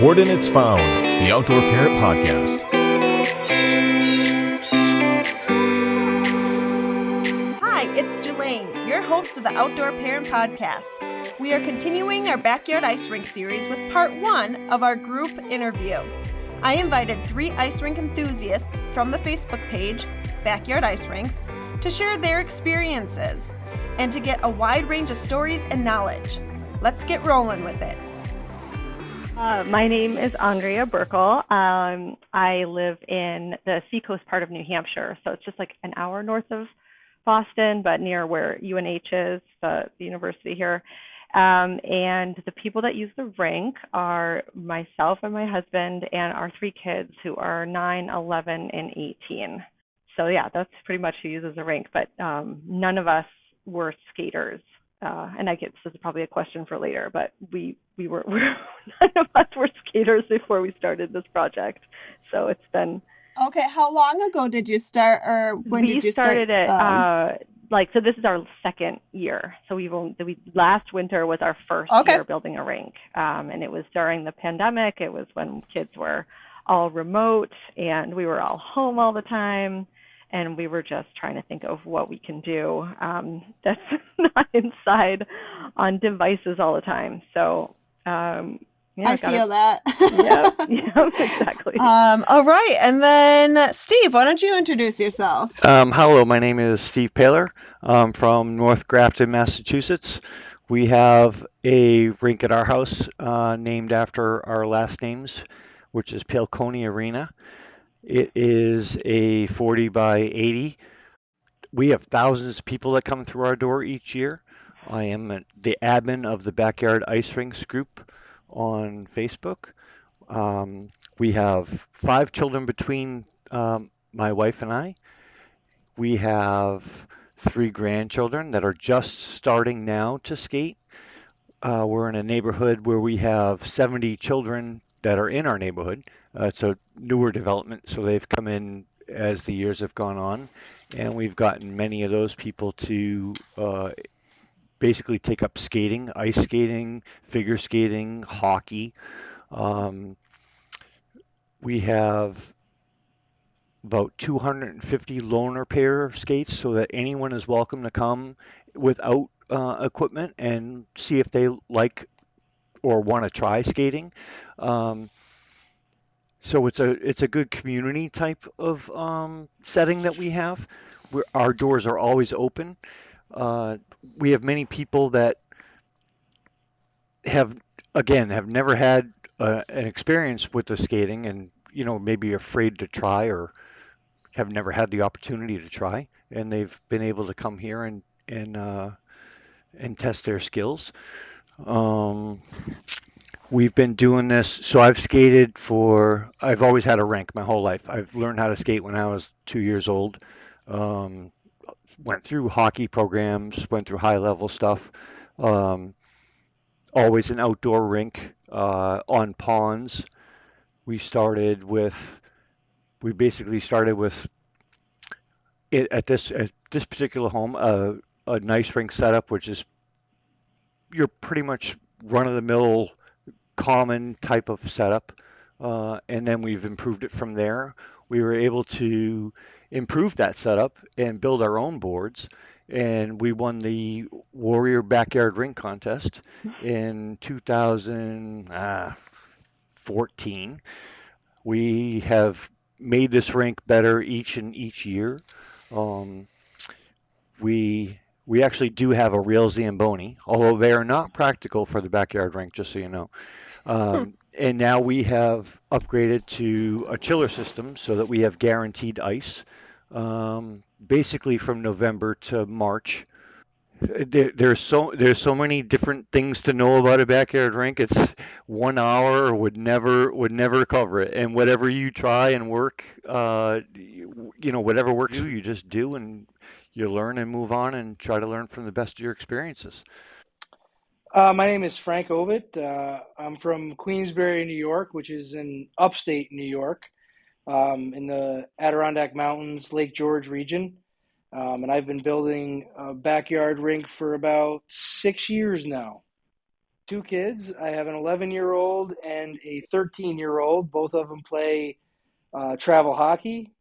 Coordinates Found, the Outdoor Parent Podcast. Hi, it's Jelaine, your host of the Outdoor Parent Podcast. We are continuing our backyard ice rink series with part one of our group interview. I invited three ice rink enthusiasts from the Facebook page, Backyard Ice Rinks, to share their experiences and to get a wide range of stories and knowledge. Let's get rolling with it. Uh, my name is Andrea Burkle. Um, I live in the seacoast part of New Hampshire, so it's just like an hour north of Boston, but near where UNH is, the, the university here. Um, and the people that use the rink are myself and my husband and our three kids who are 9, 11, and 18. So yeah, that's pretty much who uses the rink, but um, none of us were skaters. Uh, and I guess this is probably a question for later, but we we were we're, none of us were skaters before we started this project, so it's been. Okay, how long ago did you start, or when did you started start? it? um, Uh, like so, this is our second year. So we've only, we last winter was our first Okay. year building a rink, um, and it was during the pandemic. It was when kids were all remote and we were all home all the time and we were just trying to think of what we can do um, that's not inside on devices all the time. So, um, yeah, I gotta- feel that. Yep, yep, exactly. Um, all right, and then Steve, why don't you introduce yourself? Um, hello, my name is Steve Paler. I'm from North Grafton, Massachusetts. We have a rink at our house uh, named after our last names, which is Palconi Arena. It is a 40 by 80. We have thousands of people that come through our door each year. I am the admin of the Backyard Ice Rinks group on Facebook. Um, we have five children between um, my wife and I. We have three grandchildren that are just starting now to skate. Uh, we're in a neighborhood where we have 70 children that are in our neighborhood. Uh, it's a newer development, so they've come in as the years have gone on, and we've gotten many of those people to uh, basically take up skating, ice skating, figure skating, hockey. Um, we have about 250 loaner pair of skates so that anyone is welcome to come without uh, equipment and see if they like or want to try skating. Um, so it's a it's a good community type of um, setting that we have. Where our doors are always open. Uh, we have many people that have again have never had uh, an experience with the skating and you know maybe afraid to try or have never had the opportunity to try and they've been able to come here and and uh, and test their skills um, we've been doing this so i've skated for i've always had a rink my whole life. I've learned how to skate when i was two years old. Um, went through hockey programs went through high level stuff. Um, always an outdoor rink uh, on ponds. We started with, we basically started with it at this at this particular home, uh, a nice rink setup, which is you're pretty much run of the mill, common type of setup, uh, and then we've improved it from there. We were able to improve that setup and build our own boards and we won the Warrior Backyard Rink Contest in 2014. We have made this rink better each and each year. Um, we we actually do have a real Zamboni, although they are not practical for the backyard rink, just so you know. Um, and now we have upgraded to a chiller system so that we have guaranteed ice um, basically from November to March. There, there's so there's so many different things to know about a backyard rink. It's one hour would never would never cover it. And whatever you try and work, uh, you, know, whatever works for you, you just do and you learn and move on and try to learn from the best of your experiences. Uh, my name is Frank Ovid. Uh, I'm from Queensbury, New York, which is in upstate New York, um, in the Adirondack Mountains, Lake George region. Um, and I've been building a backyard rink for about six years now. two kids. I have an 11 year old and a 13 year old. Both of them play uh, travel hockey.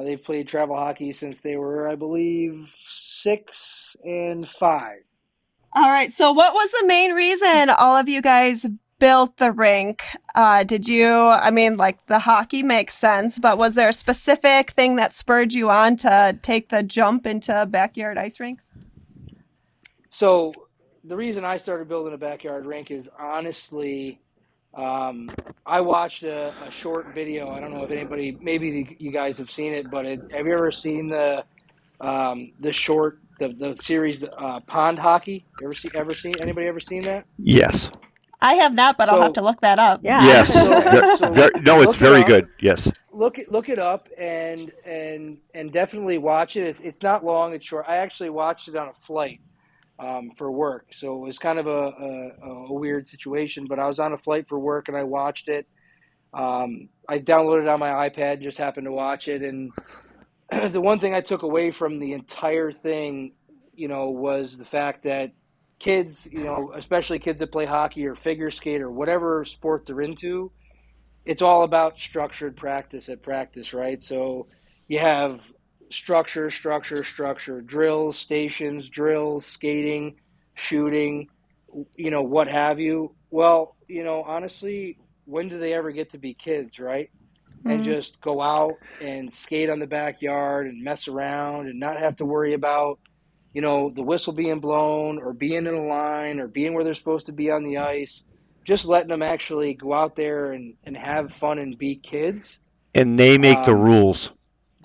Uh, they've played travel hockey since they were, I believe, six and five. All right. So, what was the main reason all of you guys built the rink? Uh, did you, I mean, like the hockey makes sense, but was there a specific thing that spurred you on to take the jump into backyard ice rinks? So, the reason I started building a backyard rink is honestly, um, I watched a, a, short video. I don't know if anybody, maybe the, you guys have seen it, but it, have you ever seen the um, the short, the the series, uh, Pond Hockey? Ever see? Ever seen? Anybody ever seen that? Yes. I have not, but so, I'll have to look that up. Yeah. Yes. So, so no, it's very it good. Yes. Look it look it up and and and definitely watch it. It's, it's not long. It's short. I actually watched it on a flight um, for work, so it was kind of a, a, a, weird situation. But I was on a flight for work and I watched it. Um, I downloaded it on my iPad, just happened to watch it, and the one thing I took away from the entire thing, you know, was the fact that kids, you know, especially kids that play hockey or figure skate or whatever sport they're into, it's all about structured practice at practice, right? So you have structure, structure, structure, drills, stations, drills, skating, shooting, you know, what have you. Well, you know, honestly, when do they ever get to be kids, right? Mm-hmm. And just go out and skate on the backyard and mess around and not have to worry about you know, the whistle being blown or being in a line or being where they're supposed to be on the ice, just letting them actually go out there and, and have fun and be kids. And they make um, the rules.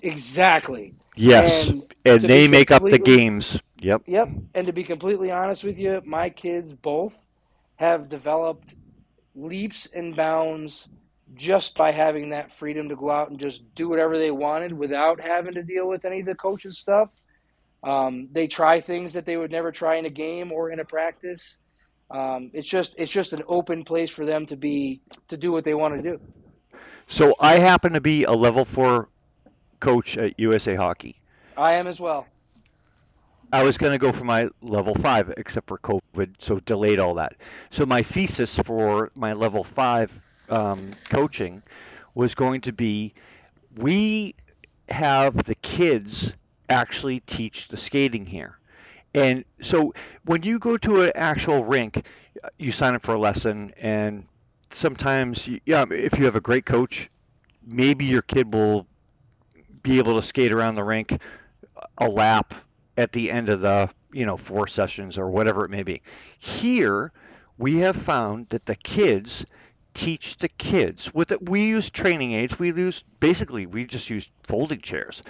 Exactly. Yes. And, and they make up the games. Yep. Yep. And to be completely honest with you, my kids both have developed leaps and bounds just by having that freedom to go out and just do whatever they wanted without having to deal with any of the coaches' stuff um, they try things that they would never try in a game or in a practice. Um, it's just it's just an open place for them to be to do what they want to do. So I happen to be a level four coach at USA Hockey. I am as well. I was going to go for my level five, except for COVID, so delayed all that. So my thesis for my level five um, coaching was going to be we have the kids actually teach the skating here. And so when you go to an actual rink, you sign up for a lesson, and sometimes, you, yeah, if you have a great coach, maybe your kid will be able to skate around the rink a lap at the end of the you know four sessions or whatever it may be. Here, we have found that the kids teach the kids with it. We use training aids. We use basically we just use folding chairs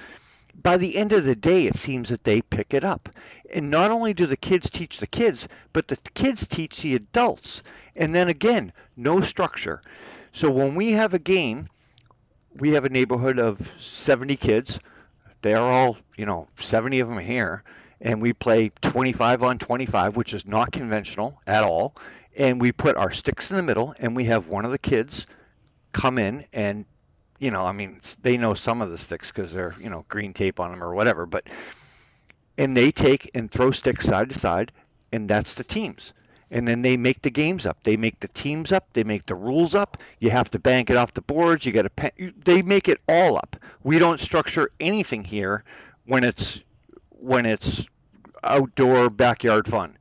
by the end of the day, it seems that they pick it up. And not only do the kids teach the kids, but the kids teach the adults. And then again, no structure. So when we have a game, we have a neighborhood of 70 kids. They are all, you know, 70 of them here. And we play 25 on 25, which is not conventional at all. And we put our sticks in the middle, and we have one of the kids come in and you know, I mean, they know some of the sticks because they're, you know, green tape on them or whatever. But and they take and throw sticks side to side, and that's the teams. And then they make the games up. They make the teams up. They make the rules up. You have to bank it off the boards. You got to. They make it all up. We don't structure anything here when it's when it's outdoor backyard fun.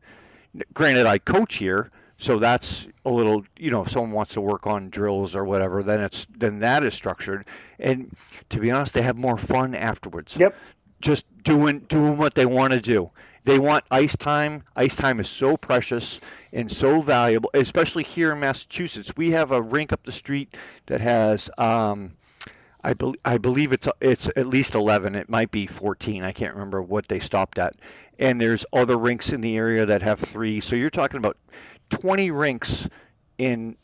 Granted, I coach here, so that's a little, you know, if someone wants to work on drills or whatever, then it's then that is structured. And to be honest, they have more fun afterwards. Yep. Just doing doing what they want to do. They want ice time. Ice time is so precious and so valuable, especially here in Massachusetts. We have a rink up the street that has um, I, be- I believe it's it's at least 11. It might be 14. I can't remember what they stopped at. And there's other rinks in the area that have three. So you're talking about 20 rinks in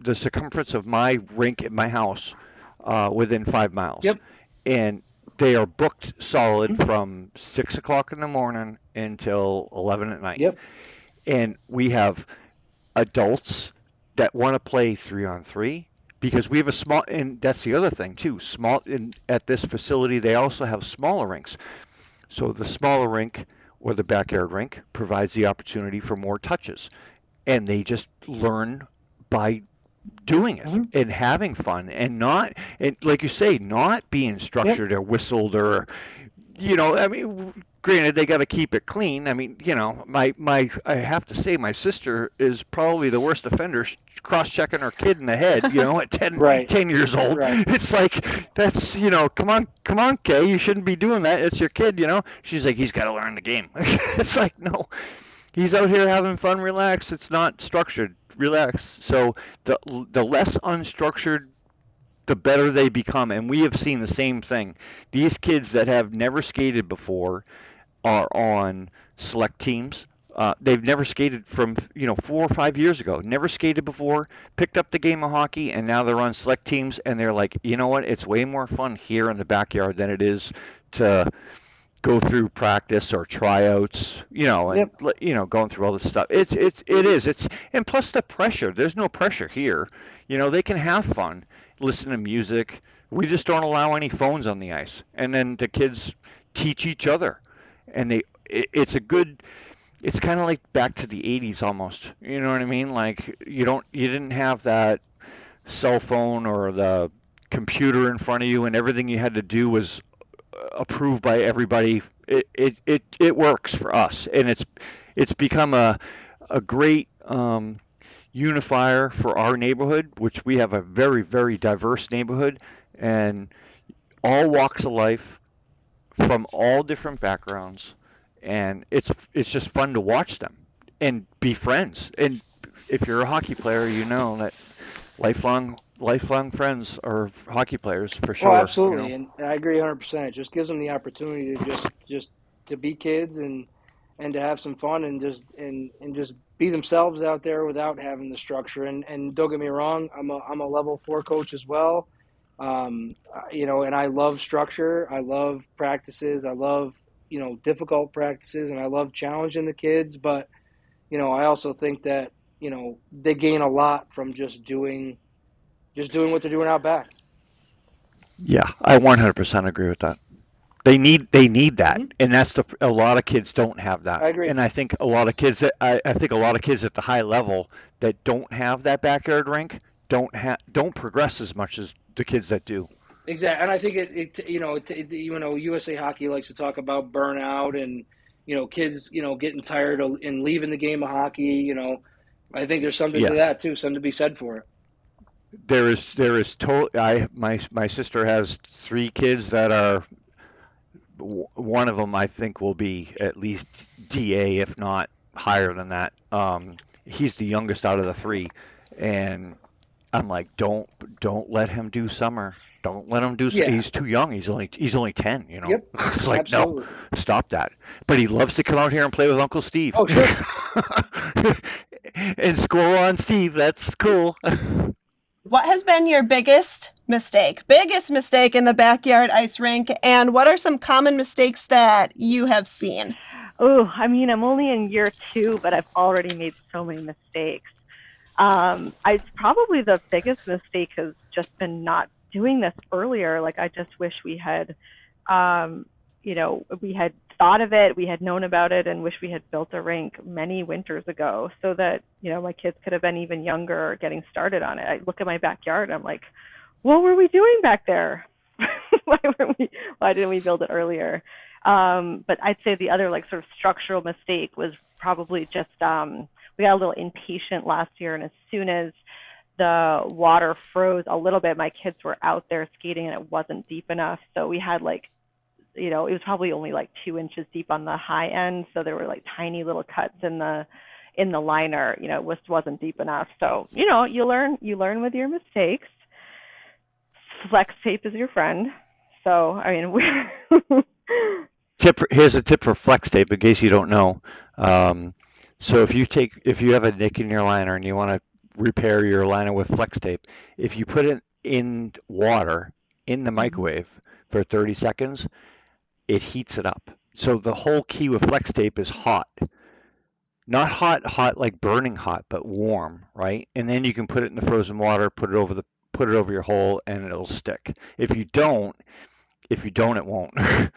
the circumference of my rink at my house uh, within five miles. Yep. And they are booked solid mm-hmm. from six o'clock in the morning until 11 at night. Yep. And we have adults that want to play three on three because we have a small, and that's the other thing too. Small in, at this facility, they also have smaller rinks. So the smaller rink or the backyard rink provides the opportunity for more touches and they just learn by doing it Mhm. and having fun and not and like you say not being structured or whistled or you know i mean granted they got to keep it clean. I mean you know my my i have to say my sister is probably the worst offender cross checking her kid in the head you know at 10, Right. 10 years old. Right. it's like that's you know come on come on kay you shouldn't be doing that. It's your kid you know. She's like he's got to learn the game. It's like no. He's out here having fun relax it's not structured relax. So the the less unstructured the better they become. And we have seen the same thing. These kids that have never skated before are on select teams. Uh, they've never skated from you know four or five years ago. Never skated before picked up the game of hockey and now they're on select teams and they're like you know what? It's way more fun here in the backyard than it is to go through practice or tryouts, you know, and Yep. you know, going through all this stuff. It's it's it is it's and plus the pressure. There's no pressure here. You know, they can have fun, listen to music. We just don't allow any phones on the ice, and then the kids teach each other, and they it, it's a good. It's kind of like back to the 80s almost. You know what I mean? Like you don't you didn't have that cell phone or the computer in front of you and everything you had to do was approved by everybody. It, it, it, it works for us, and it's it's become a a great um, unifier for our neighborhood, which we have a very very diverse neighborhood, and all walks of life from all different backgrounds, and it's it's just fun to watch them and be friends. And if you're a hockey player, you know that lifelong lifelong friends are hockey players for sure. Oh, you absolutely, know. and I agree 100. percent It just gives them the opportunity to just just to be kids and and to have some fun and just and and just be themselves out there without having the structure. And and don't get me wrong, I'm a I'm a level four coach as well. Um, you know, and I love structure. I love practices. I love you know difficult practices, and I love challenging the kids. But you know, I also think that you know they gain a lot from just doing just doing what they're doing out back. Yeah, I 100% agree with that. They need they need that, Mhm. and that's the a lot of kids don't have that. I agree. And I think a lot of kids that I, I think a lot of kids at the high level that don't have that backyard rink don't have don't progress as much as the kids that do. Exactly, and I think it, it you know, it, it, you know, USA Hockey likes to talk about burnout and you know, kids, you know, getting tired of, and leaving the game of hockey. You know, I think there's something to that too, something to be said for it. There is there is total. I my my sister has three kids that are. One of them I think will be at least DA, if not higher than that. Um, he's the youngest out of the three, and I'm like, don't don't let him do summer. Don't let him do. Yeah. He's too young. He's only he's only ten. You know. Yep, it's like Absolutely. no, stop that. But he loves to come out here and play with Uncle Steve. Oh, sure. and score on Steve. That's cool. What has been your biggest mistake? Biggest mistake in the backyard ice rink? And what are some common mistakes that you have seen? Oh, I mean, I'm only in year two, but I've already made so many mistakes. Um, I probably the biggest mistake has just been not doing this earlier. Like I just wish we had, um, you know, we had thought of it, we had known about it, and wish we had built a rink many winters ago, so that you know my kids could have been even younger getting started on it. I look at my backyard, and I'm like, what were we doing back there? why weren't we? Why didn't we build it earlier? Um, but I'd say the other like sort of structural mistake was probably just um, we got a little impatient last year, and as soon as the water froze a little bit, my kids were out there skating, and it wasn't deep enough. So we had like, you know, it was probably only like two inches deep on the high end, so there were like tiny little cuts in the in the liner. You know, it just wasn't deep enough. So you know, you learn you learn with your mistakes. Flex tape is your friend. So I mean, we tip here's a tip for flex tape in case you don't know um, so if you take if you have a nick in your liner and you want to repair your liner with flex tape if you put it in water in the microwave for 30 seconds it heats it up so the whole key with flex tape is hot not hot hot like burning hot but warm right and then you can put it in the frozen water put it over the put it over your hole and it'll stick if you don't if you don't it won't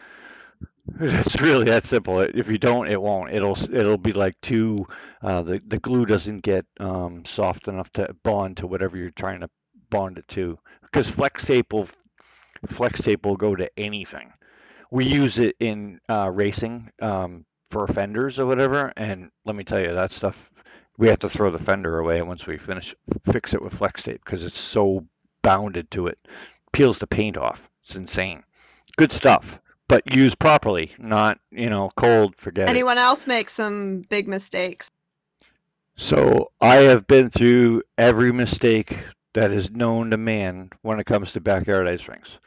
It's really that simple. If you don't, it won't. It'll it'll be like too uh, the the glue doesn't get um, soft enough to bond to whatever you're trying to bond it to. Because flex tape will flex tape will go to anything. We use it in uh, racing um, for fenders or whatever, and let me tell you, that stuff we have to throw the fender away once we finish fix it with flex tape because it's so bounded to it. Peels the paint off. It's insane. Good stuff but used properly, not, you know, cold, forget Anyone it. else make some big mistakes? So I have been through every mistake that is known to man when it comes to backyard ice rinks.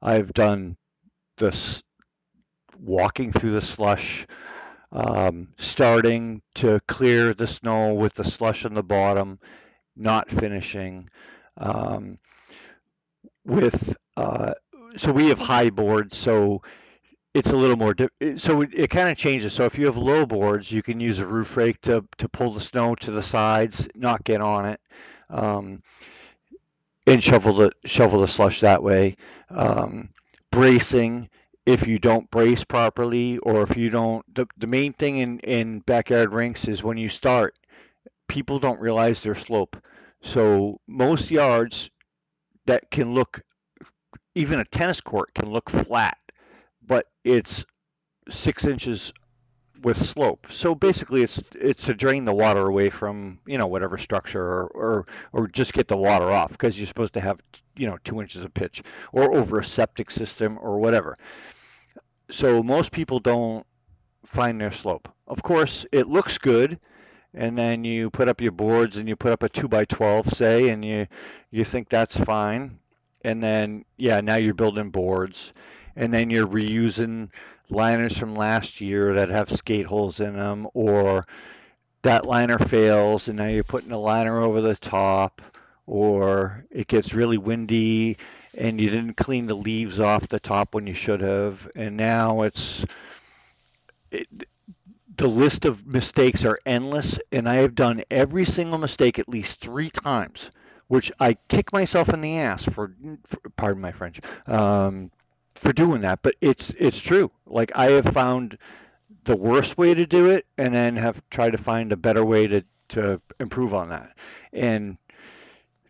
I've done this walking through the slush, um, starting to clear the snow with the slush on the bottom, not finishing. Um, with uh, so we have high boards, so it's a little more so it, it kind of changes so if you have low boards you can use a roof rake to, to pull the snow to the sides not get on it um, and shovel the shovel the slush that way um, bracing if you don't brace properly or if you don't the, the main thing in, in backyard rinks is when you start people don't realize their slope so most yards that can look even a tennis court can look flat but it's six inches with slope. So basically, it's it's to drain the water away from you know whatever structure or or, or just get the water off because you're supposed to have you know two inches of pitch or over a septic system or whatever. So most people don't find their slope. Of course, it looks good, and then you put up your boards and you put up a two by twelve, say, and you you think that's fine, and then yeah, now you're building boards. And then you're reusing liners from last year that have skate holes in them, or that liner fails and now you're putting a liner over the top, or it gets really windy and you didn't clean the leaves off the top when you should have, and now it's it, the list of mistakes are endless, and I have done every single mistake at least three times, which I kick myself in the ass for, for pardon my French, um, for doing that, but it's it's true. Like I have found the worst way to do it, and then have tried to find a better way to to improve on that, and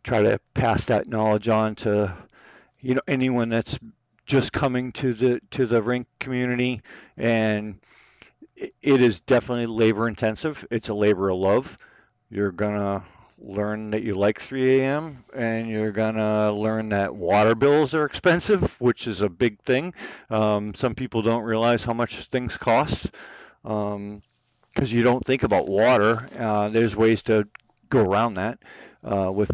try to pass that knowledge on to you know anyone that's just coming to the to the rink community and it is definitely labor intensive it's a labor of love you're gonna learn that you like 3 a.m. and you're gonna learn that water bills are expensive, which is a big thing. Um, some people don't realize how much things cost because um, you don't think about water. Uh, there's ways to go around that uh, with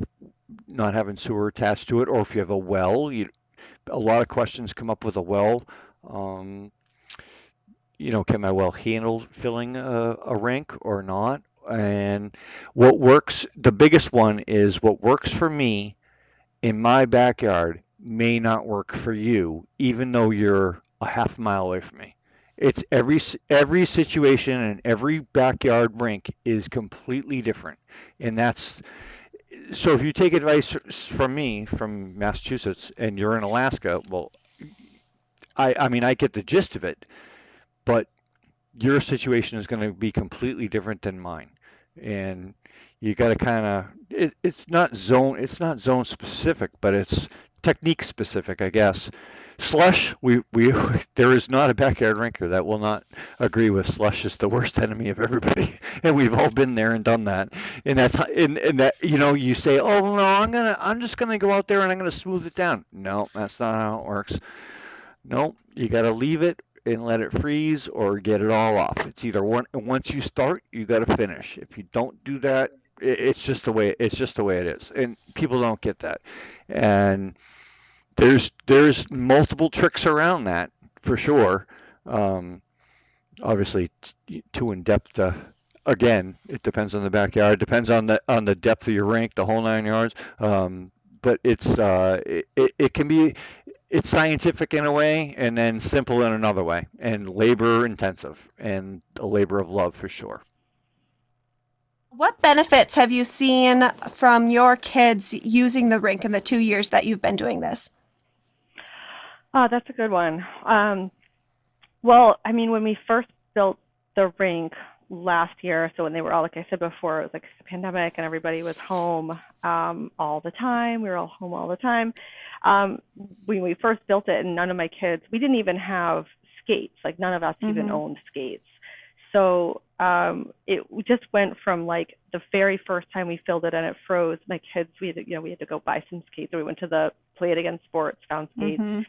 not having sewer attached to it, or if you have a well. You, a lot of questions come up with a well. Um, you know, can my well handle filling a, a rink or not? And what works, the biggest one is what works for me in my backyard may not work for you, even though you're a half mile away from me. It's every every situation and every backyard rink is completely different, and that's so. If you take advice from me from Massachusetts and you're in Alaska, well, I I mean I get the gist of it, but your situation is going to be completely different than mine and you got to kind of it, it's not zone it's not zone specific but it's technique specific i guess slush we we there is not a backyard rinker that will not agree with slush is the worst enemy of everybody and we've all been there and done that and that's and, and that you know you say oh no i'm gonna i'm just gonna go out there and i'm gonna smooth it down no that's not how it works no you got to leave it and let it freeze or get it all off. It's either one. Once you start, you got to finish. If you don't do that, it's just the way it's just the way it is, and people don't get that. And there's there's multiple tricks around that for sure. Um, obviously, too in depth. Uh, again, it depends on the backyard. It depends on the on the depth of your rink, the whole nine yards. Um, but it's uh, it, it can be it's scientific in a way and then simple in another way and labor intensive and a labor of love for sure what benefits have you seen from your kids using the rink in the two years that you've been doing this oh that's a good one um, Well, I mean, when we first built the rink last year, so when they were all, like I said before, it was like a pandemic and everybody was home um, all the time. We were all home all the time. Um, when we first built it, and none of my kids, we didn't even have skates. Like none of us mm-hmm. even owned skates. So um, it just went from like the very first time we filled it and it froze. My kids, we had to, you know, we had to go buy some skates. So we went to the Play It Again Sports, found skates, mm-hmm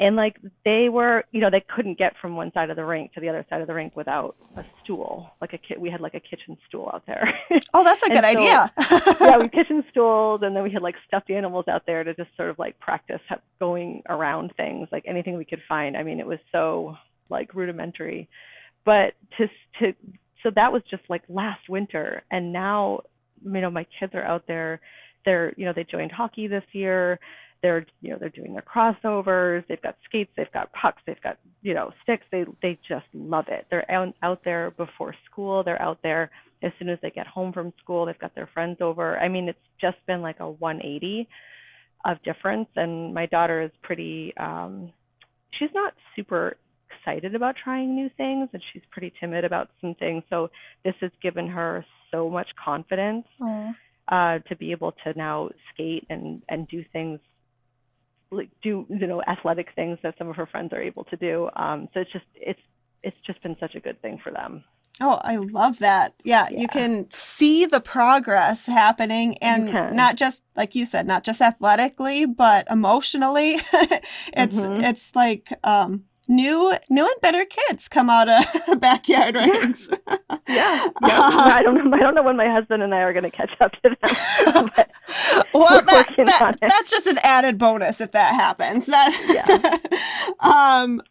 and like they were you know they couldn't get from one side of the rink to the other side of the rink without a stool like a kit we had like a kitchen stool out there. Oh that's a good so, idea. yeah we kitchen stools and then we had like stuffed animals out there to just sort of like practice going around things like anything we could find. I mean it was so like rudimentary. But to to so that was just like last winter. And now you know my kids are out there. They're you know they joined hockey this year they're you know they're doing their crossovers they've got skates they've got pucks they've got you know sticks they they just love it. They're out, out there before school they're out there as soon as they get home from school they've got their friends over. I mean it's just been like a 180 of difference and my daughter is pretty um she's not super excited about trying new things and she's pretty timid about some things so this has given her so much confidence uh, to be able to now skate and and do things like do you know athletic things that some of her friends are able to do. Um, so it's just it's it's just been such a good thing for them. Oh, I love that. Yeah, yeah, you can see the progress happening and not just like you said, not just athletically, but emotionally. it's mm-hmm. it's like um new new and better kids come out of backyard rinks. Yeah. yeah. yeah. I don't know I don't know when my husband and I are going to catch up to them. Well, that, that that's just an added bonus if that happens. That yeah. um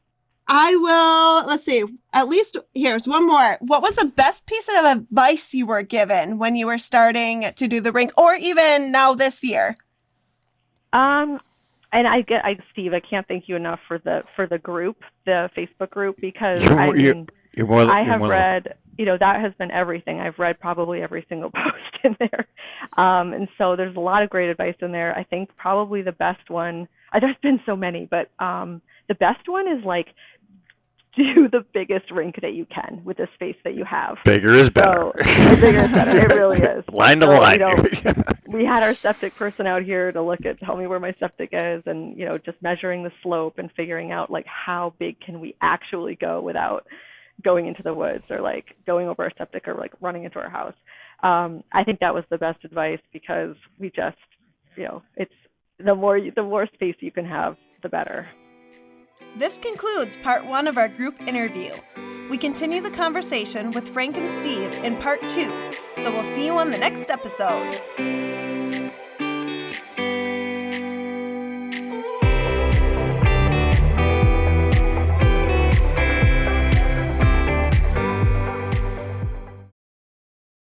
I will let's see. At least here's one more. What was the best piece of advice you were given when you were starting to do the rink or even now this year? Um and I get, I Steve, I can't thank you enough for the for the group, the Facebook group, because you're, I mean, you're, more, I have read, you know, that has been everything. I've read probably every single post in there, um, and so there's a lot of great advice in there. I think probably the best one. Uh, there's been so many, but um, the best one is like do the biggest rink that you can with the space that you have. Bigger is better. So, bigger is better. It really is. Line to so, line. You know, we had our septic person out here to look at, tell me where my septic is, and you know, just measuring the slope and figuring out like how big can we actually go without going into the woods or like going over a septic or like running into our house. Um, I think that was the best advice because we just, you know, it's the more the more space you can have, the better. This concludes part one of our group interview. We continue the conversation with Frank and Steve in part two, so we'll see you on the next episode.